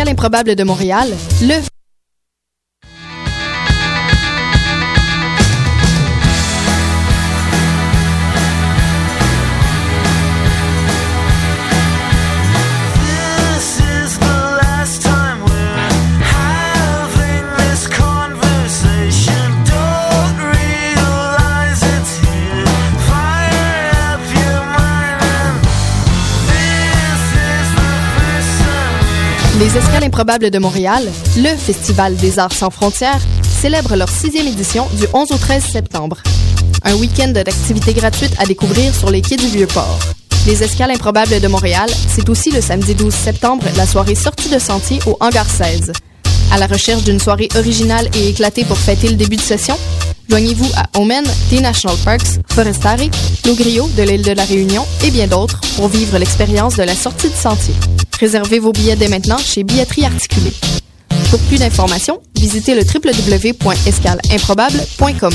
Escales improbables de Montréal, le Les Escales improbables de Montréal, le Festival des arts sans frontières, célèbre leur sixième édition du 11 au 13 septembre. Un week-end d'activités gratuites à découvrir sur les quais du Vieux-Port. Les Escales improbables de Montréal, c'est aussi le samedi 12 septembre la soirée sortie de sentier au Hangar 16. À la recherche d'une soirée originale et éclatée pour fêter le début de session, joignez-vous à Omen, des National Parks, Forestare, Logrio de l'île de la Réunion et bien d'autres pour vivre l'expérience de la sortie de sentier. Réservez vos billets dès maintenant chez Billetterie Articulée. Pour plus d'informations, visitez le www.escaleimprobable.com.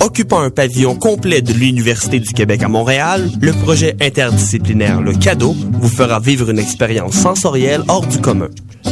Occupant un pavillon complet de l'Université du Québec à Montréal, le projet interdisciplinaire Le Cadeau vous fera vivre une expérience sensorielle hors du commun.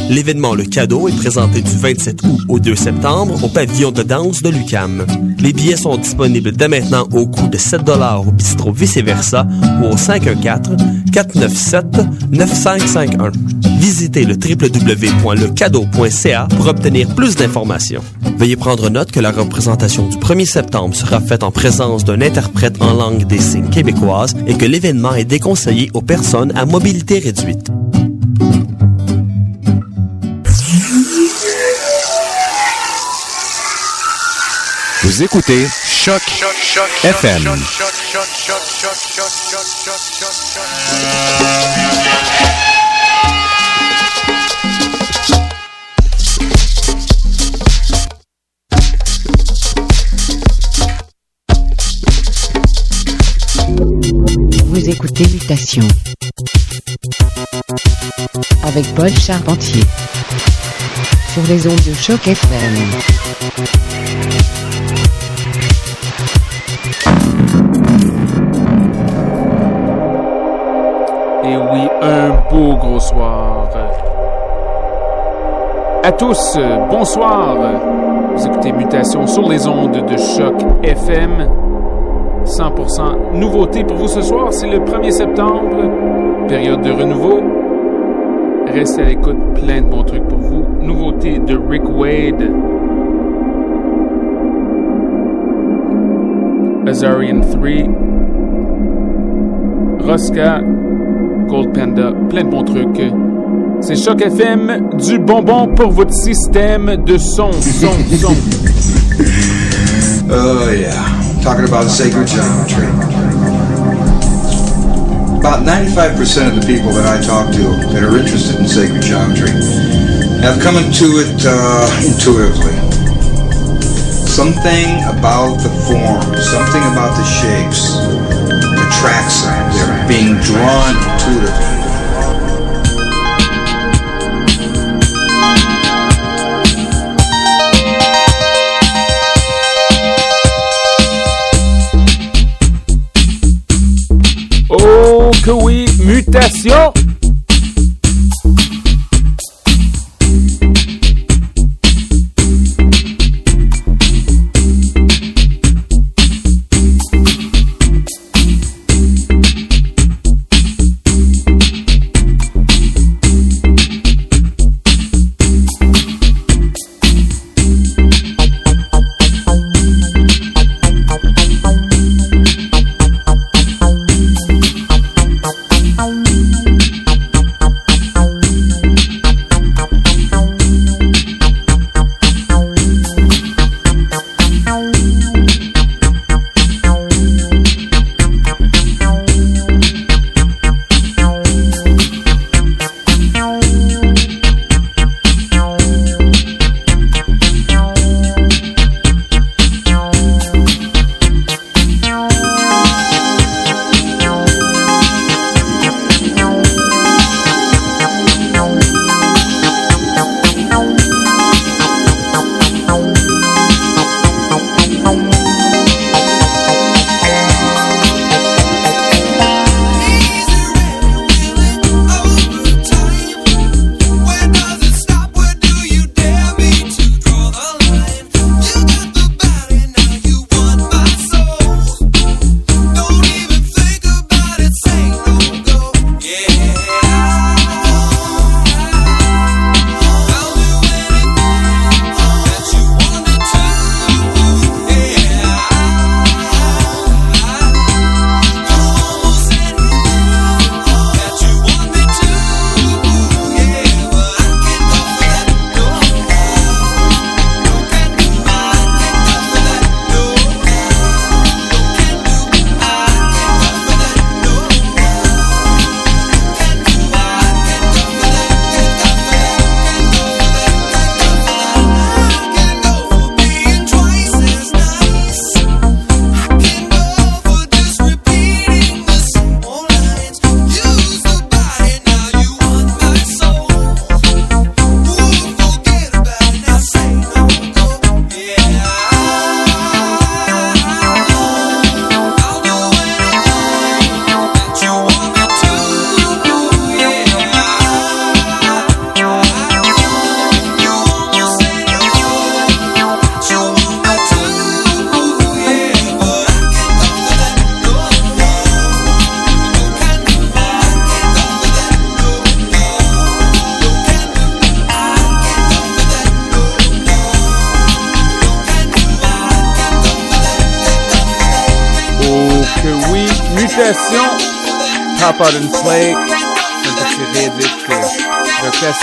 L'événement Le Cadeau est présenté du 27 août au 2 septembre au pavillon de danse de l'UCAM. Les billets sont disponibles dès maintenant au coût de 7 au bistrot vice-versa ou au 514-497-9551. Visitez le www.lecadeau.ca pour obtenir plus d'informations. Veuillez prendre note que la représentation du 1er septembre sera faite en présence d'un interprète en langue des signes québécoise et que l'événement est déconseillé aux personnes à mobilité réduite. Vous écoutez Choc, FM. Vous Mutation avec Paul Charpentier sur les ondes de choc FM. Et oui, un beau gros soir. À tous, bonsoir. Vous écoutez Mutation sur les ondes de choc FM. 100% nouveauté pour vous ce soir, c'est le 1er septembre, période de renouveau. Restez à l'écoute, plein de bons trucs pour vous. Nouveauté de Rick Wade. Azarian 3. Rosca. Gold Panda. Plein de bons trucs. C'est Choc FM, du bonbon pour votre système de son, son, son. Oh, yeah. Talking about sacred geometry. About 95% of the people that I talk to that are interested in sacred geometry have come into it uh, intuitively. Something about the form, something about the shapes attracts them. They're being drawn intuitively. Que oui, mutation.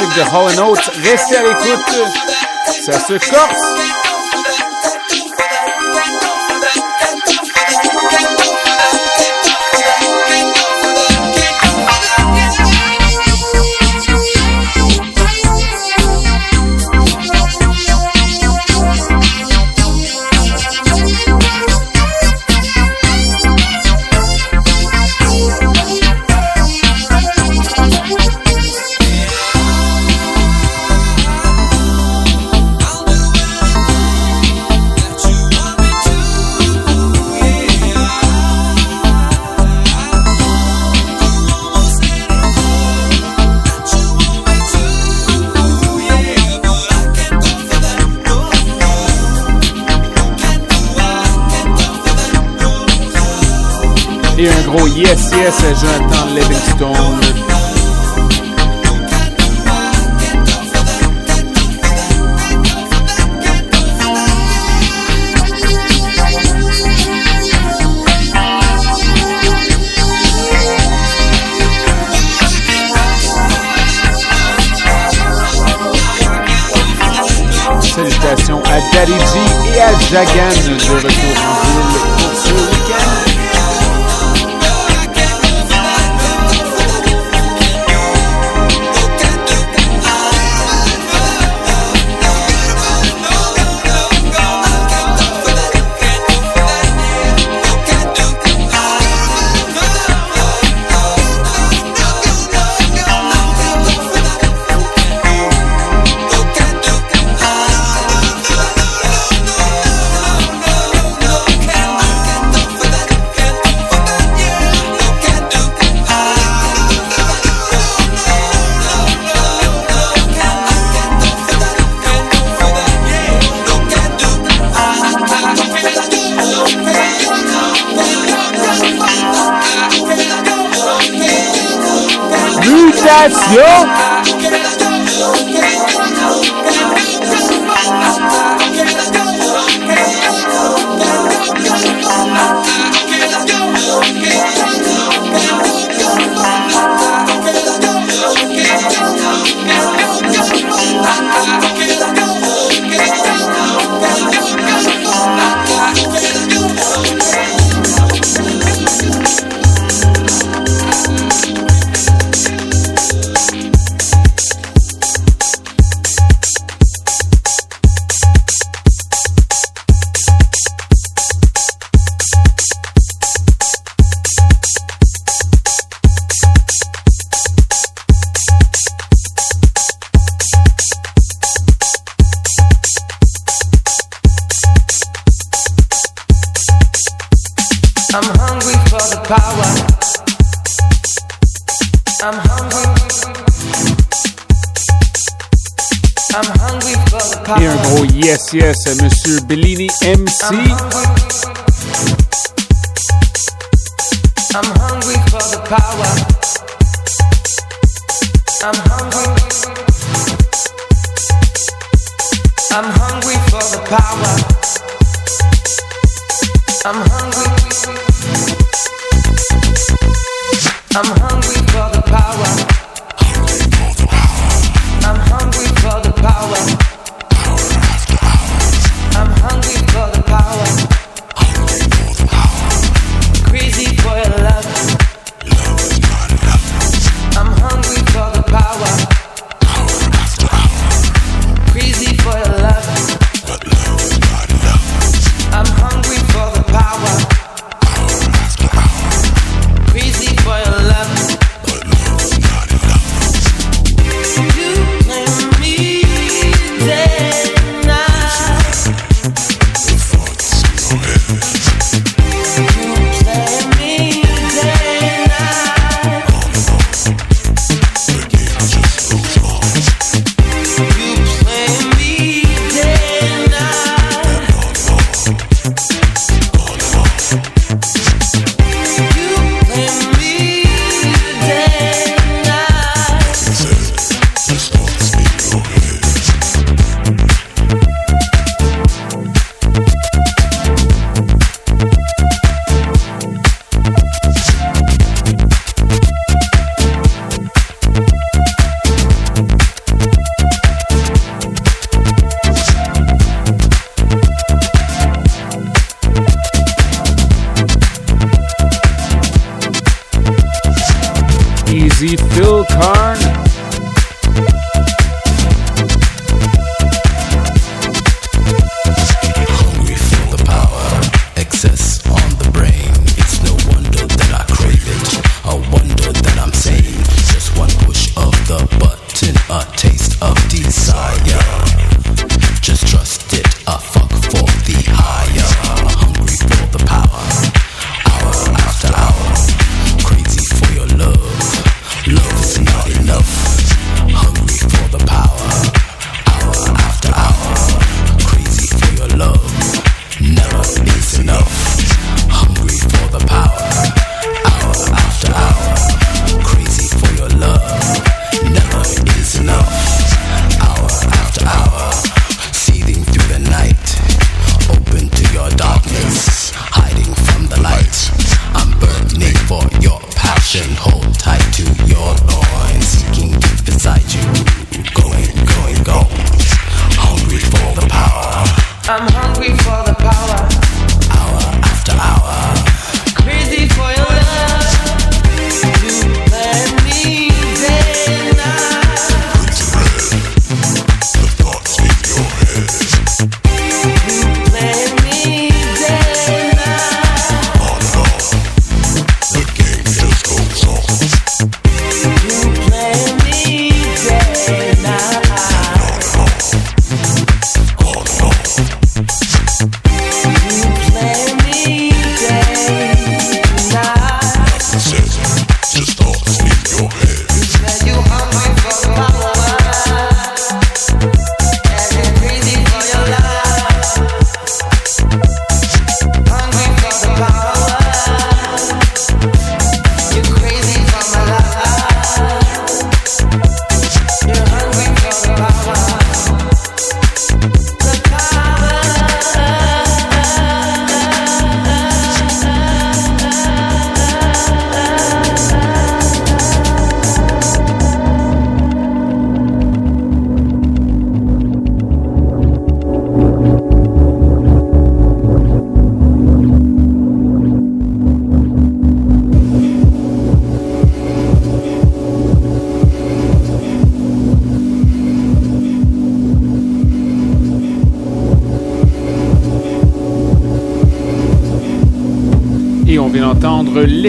classique de Hall Oates. Restez à l'écoute. Ça se corse. et un gros yes, yes, Jonathan Livingstone. Salutations à Daddy G et à Jagan de retour en ville pour ce week-end. vibes, you. Monsieur Bellini MC.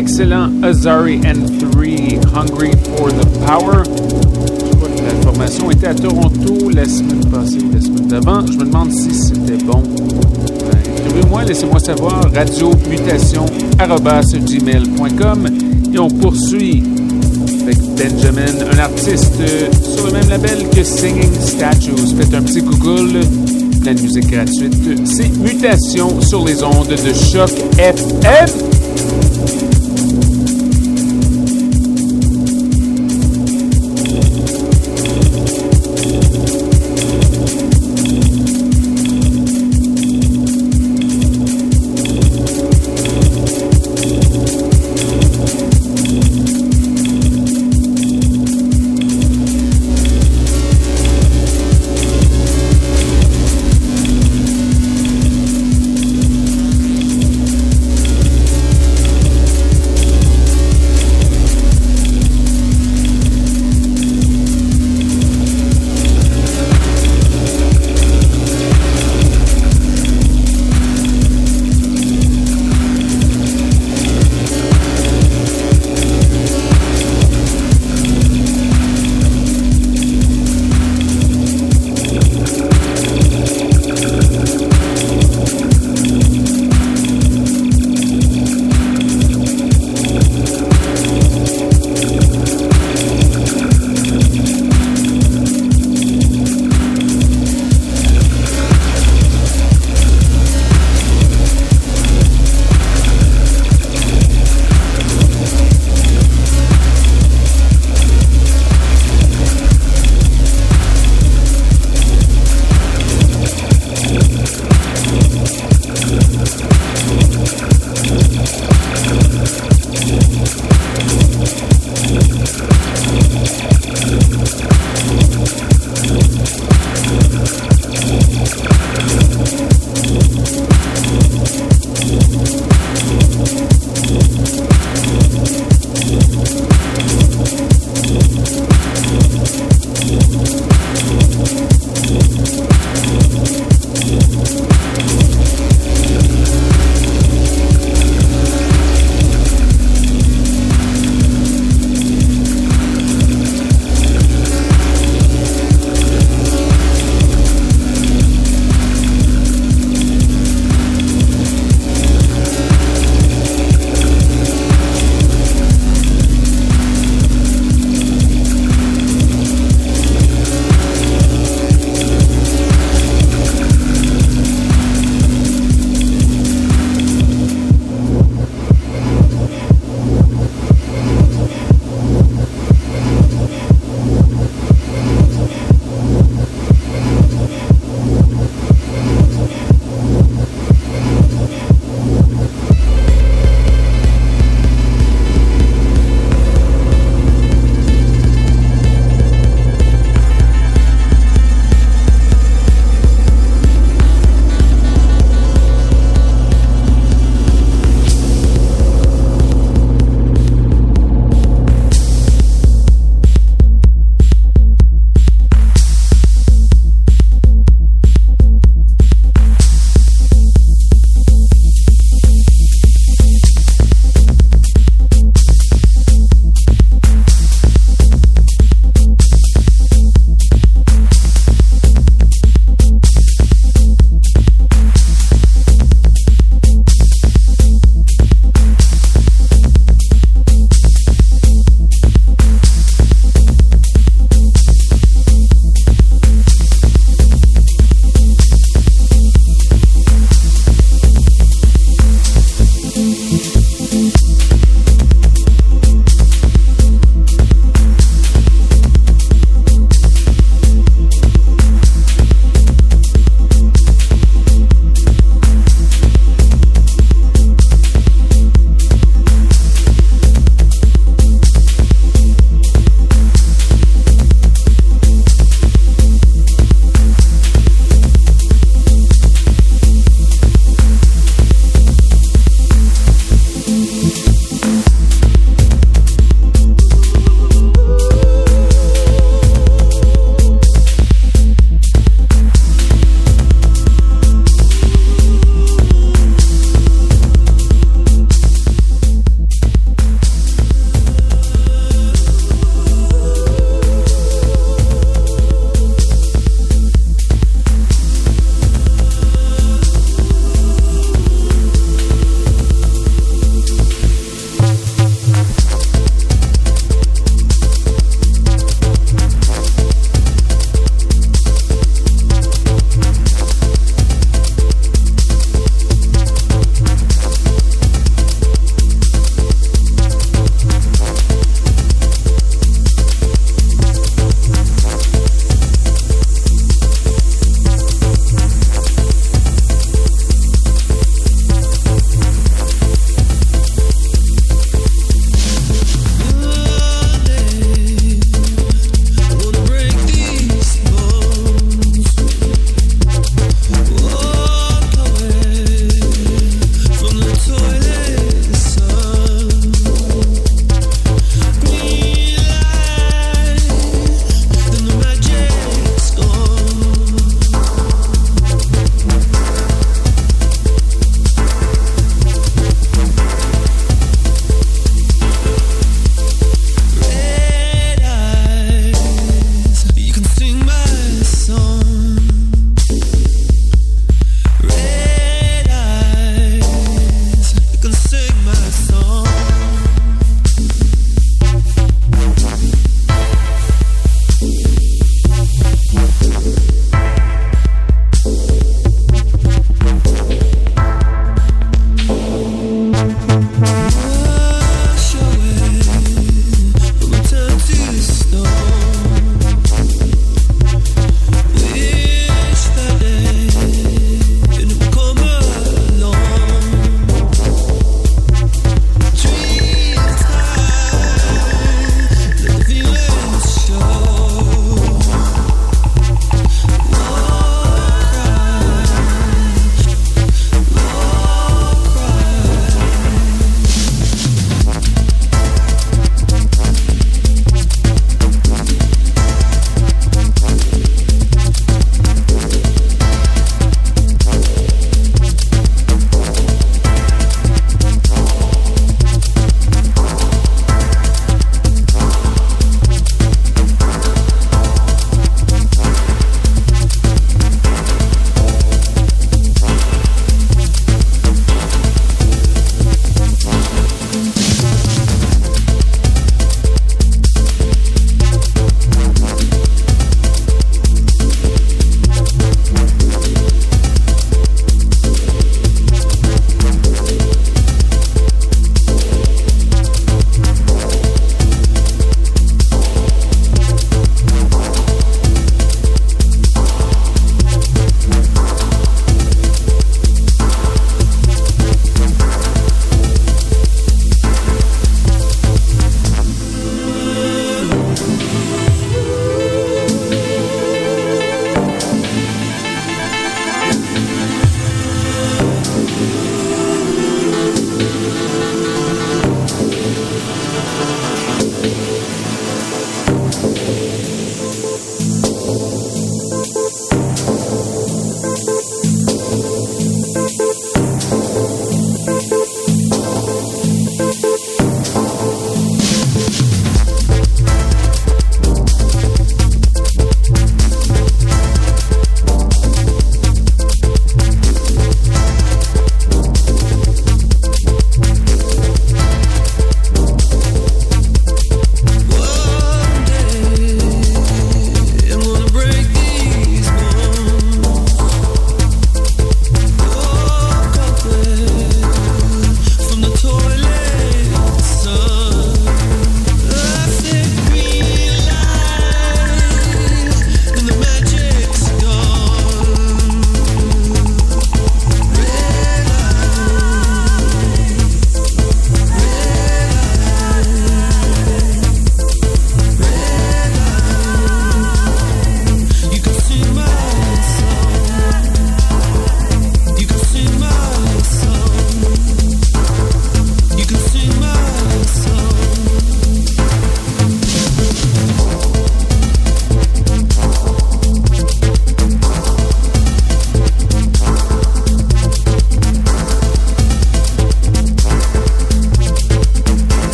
l'excellent Azari and 3 Hungry for the Power. Je crois que la formation était à Toronto la semaine passée ou la semaine d'avant. Je me demande si c'était bon. Écrivez-moi, laissez-moi savoir. Radio mutation gmail.com Et on poursuit avec Benjamin, un artiste euh, sur le même label que Singing Statues. Faites un petit Google pleine musique gratuite. C'est Mutation sur les ondes de choc FM.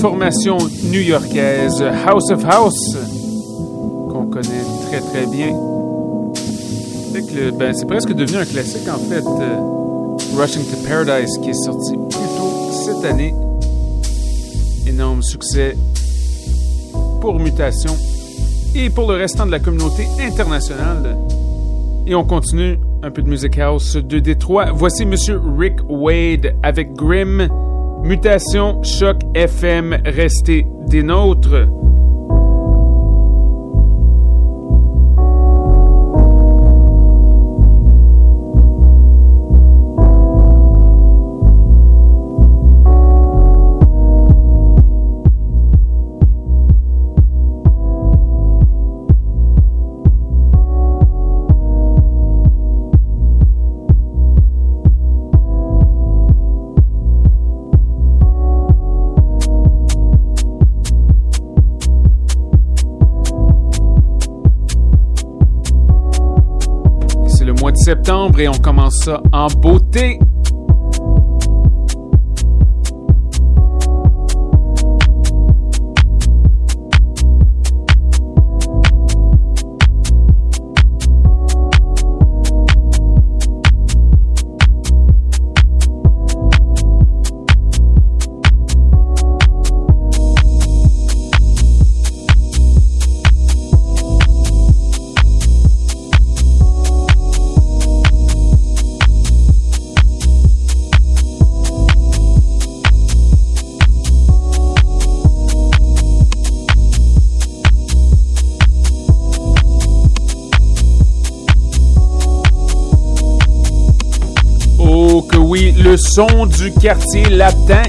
Formation new-yorkaise House of House, qu'on connaît très très bien. Ben, c'est presque devenu un classique en fait. Euh, Rushing to Paradise qui est sorti plus tôt cette année. Énorme succès pour Mutation et pour le restant de la communauté internationale. Et on continue un peu de music house de Détroit. Voici Monsieur Rick Wade avec Grim. Mutation, choc FM, restez des nôtres. Et on commence ça en beauté. Son du quartier latin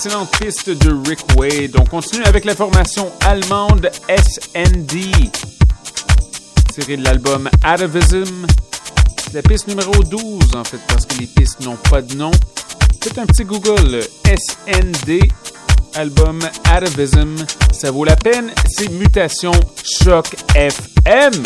après l'excellente piste de Rick Wade. On continue avec la formation allemande SND, tirée de l'album Atavism. La piste numéro 12 en fait, parce que les pistes n'ont pas de nom. Faites un petit Google SND, album Atavism. Ça vaut la peine, c'est Mutation Choc FM.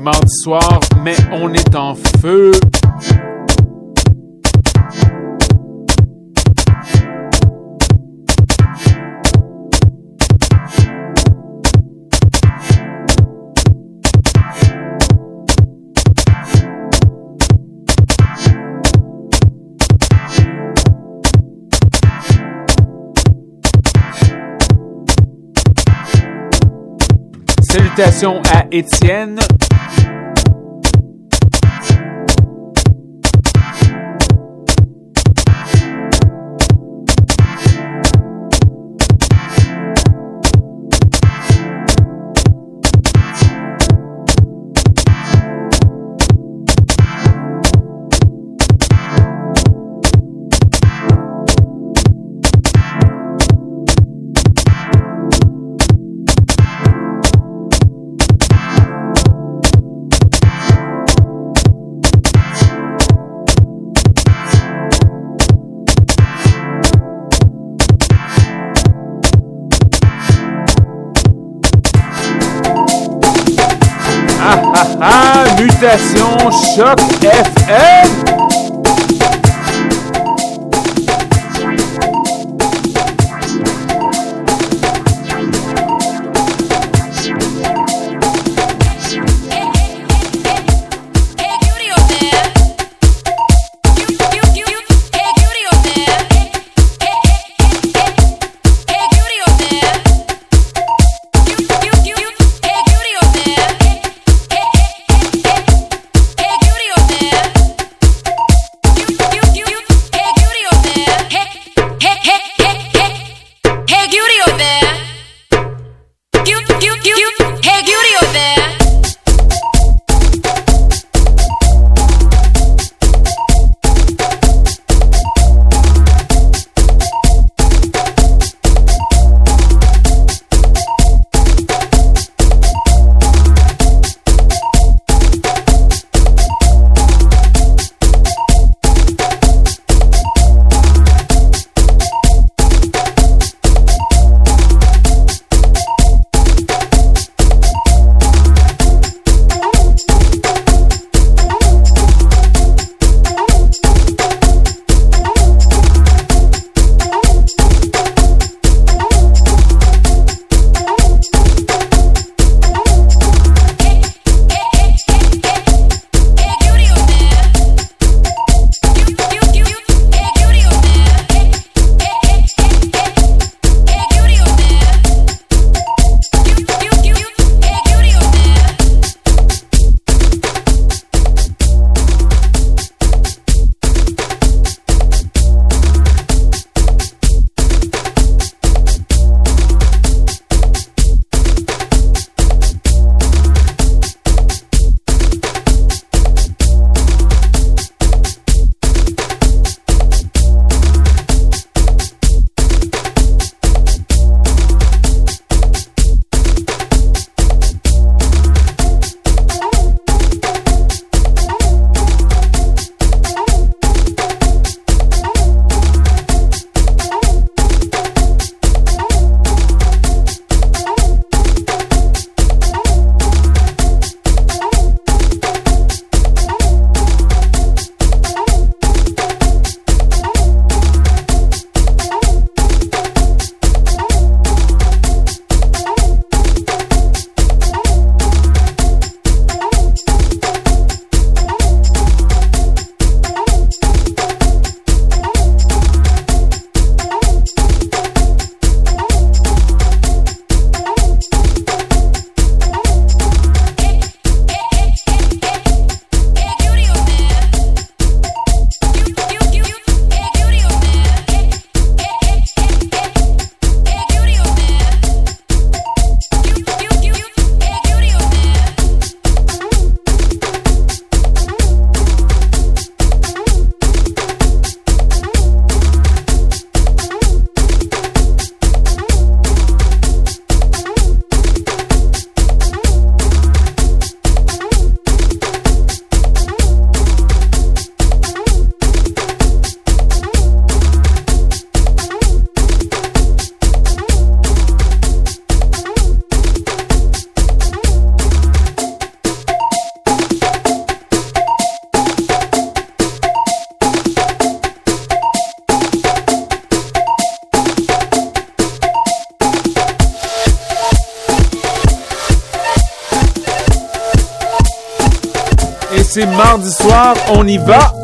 Mardi soir, mais on est en feu. Salutations à Étienne. Mutation c'est mardi soir, on y va.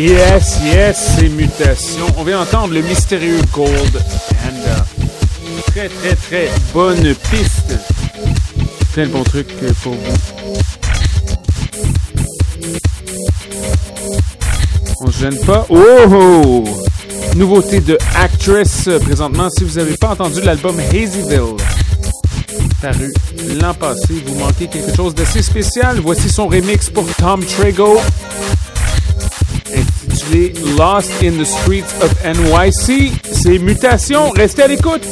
Yes, yes, c'est mutation. On vient entendre le mystérieux Gold Panda. Très, très, très bonne piste. Plein de bons trucs pour vous. On se gêne pas. Oh! oh! Nouveauté de Actress euh, présentement. Si vous n'avez pas entendu l'album Hazyville, paru l'an passé, vous manquez quelque chose d'assez spécial. Voici son remix pour Tom Trago, intitulé Lost in the Streets of NYC. C'est Mutation. Restez à l'écoute.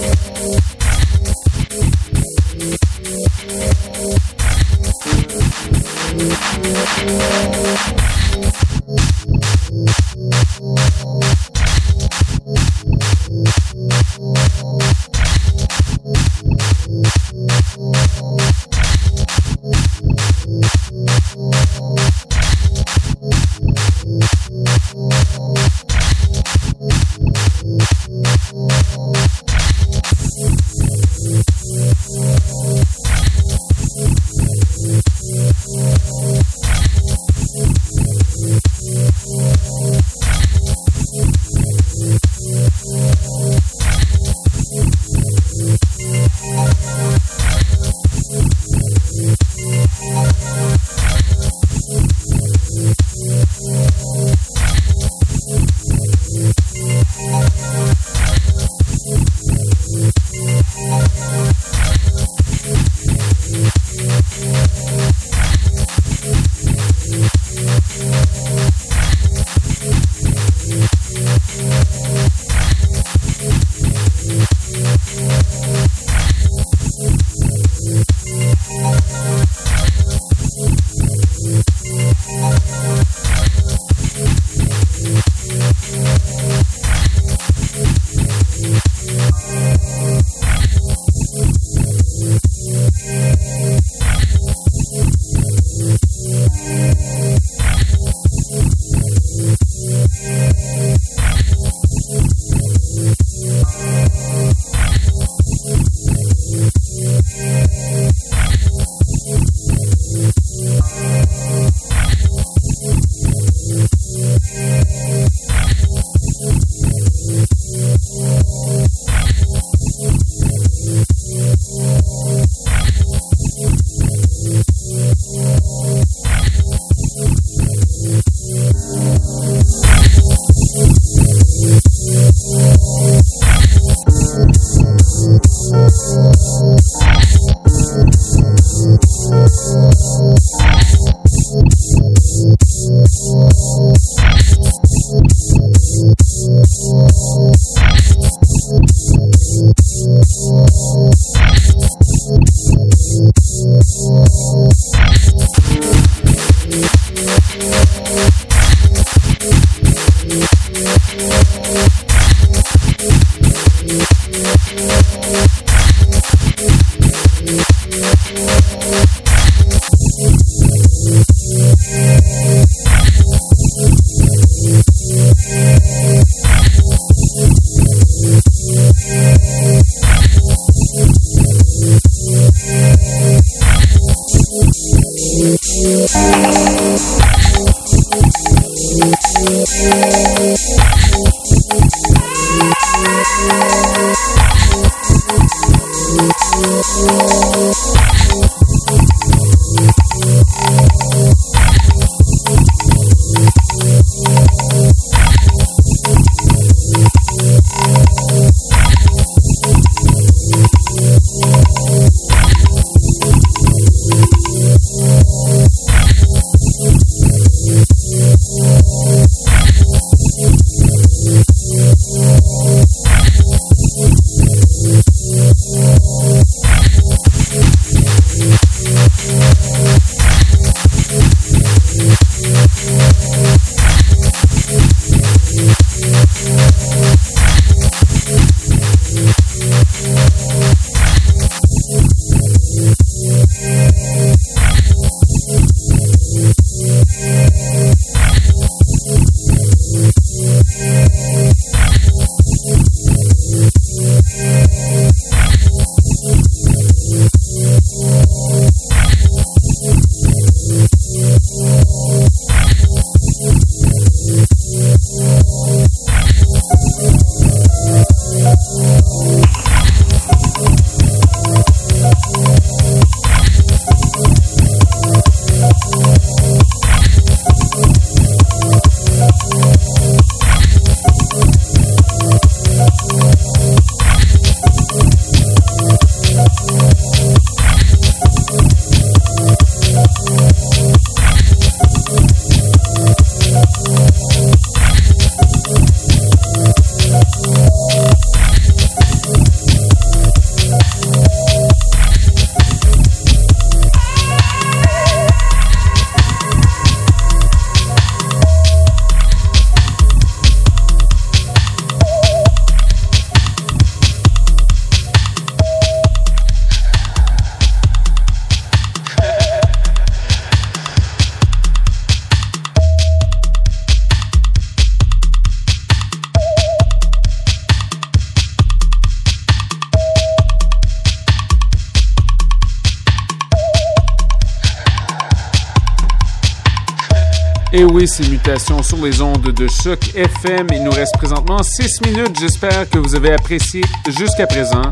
Et oui, c'est Mutation sur les ondes de Choc FM. Il nous reste présentement 6 minutes. J'espère que vous avez apprécié jusqu'à présent.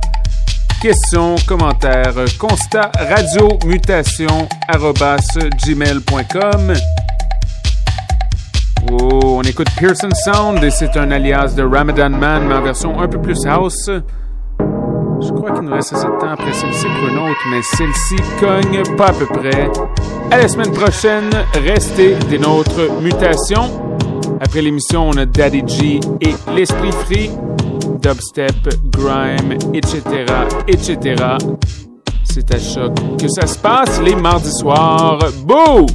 Questions, commentaires, constat, radio, mutation, gmail.com. Oh, on écoute Pearson Sound et c'est un alias de Ramadan Man, mais en version un peu plus house. Je crois qu'il nous reste assez de temps après celle-ci pour une autre, mais celle-ci cogne pas à peu près. À la semaine prochaine, restez des nôtres mutations. Après l'émission, on a Daddy G et l'Esprit Free, dubstep, grime, etc., etc. C'est à choc que ça se passe les mardis soirs. Bouh!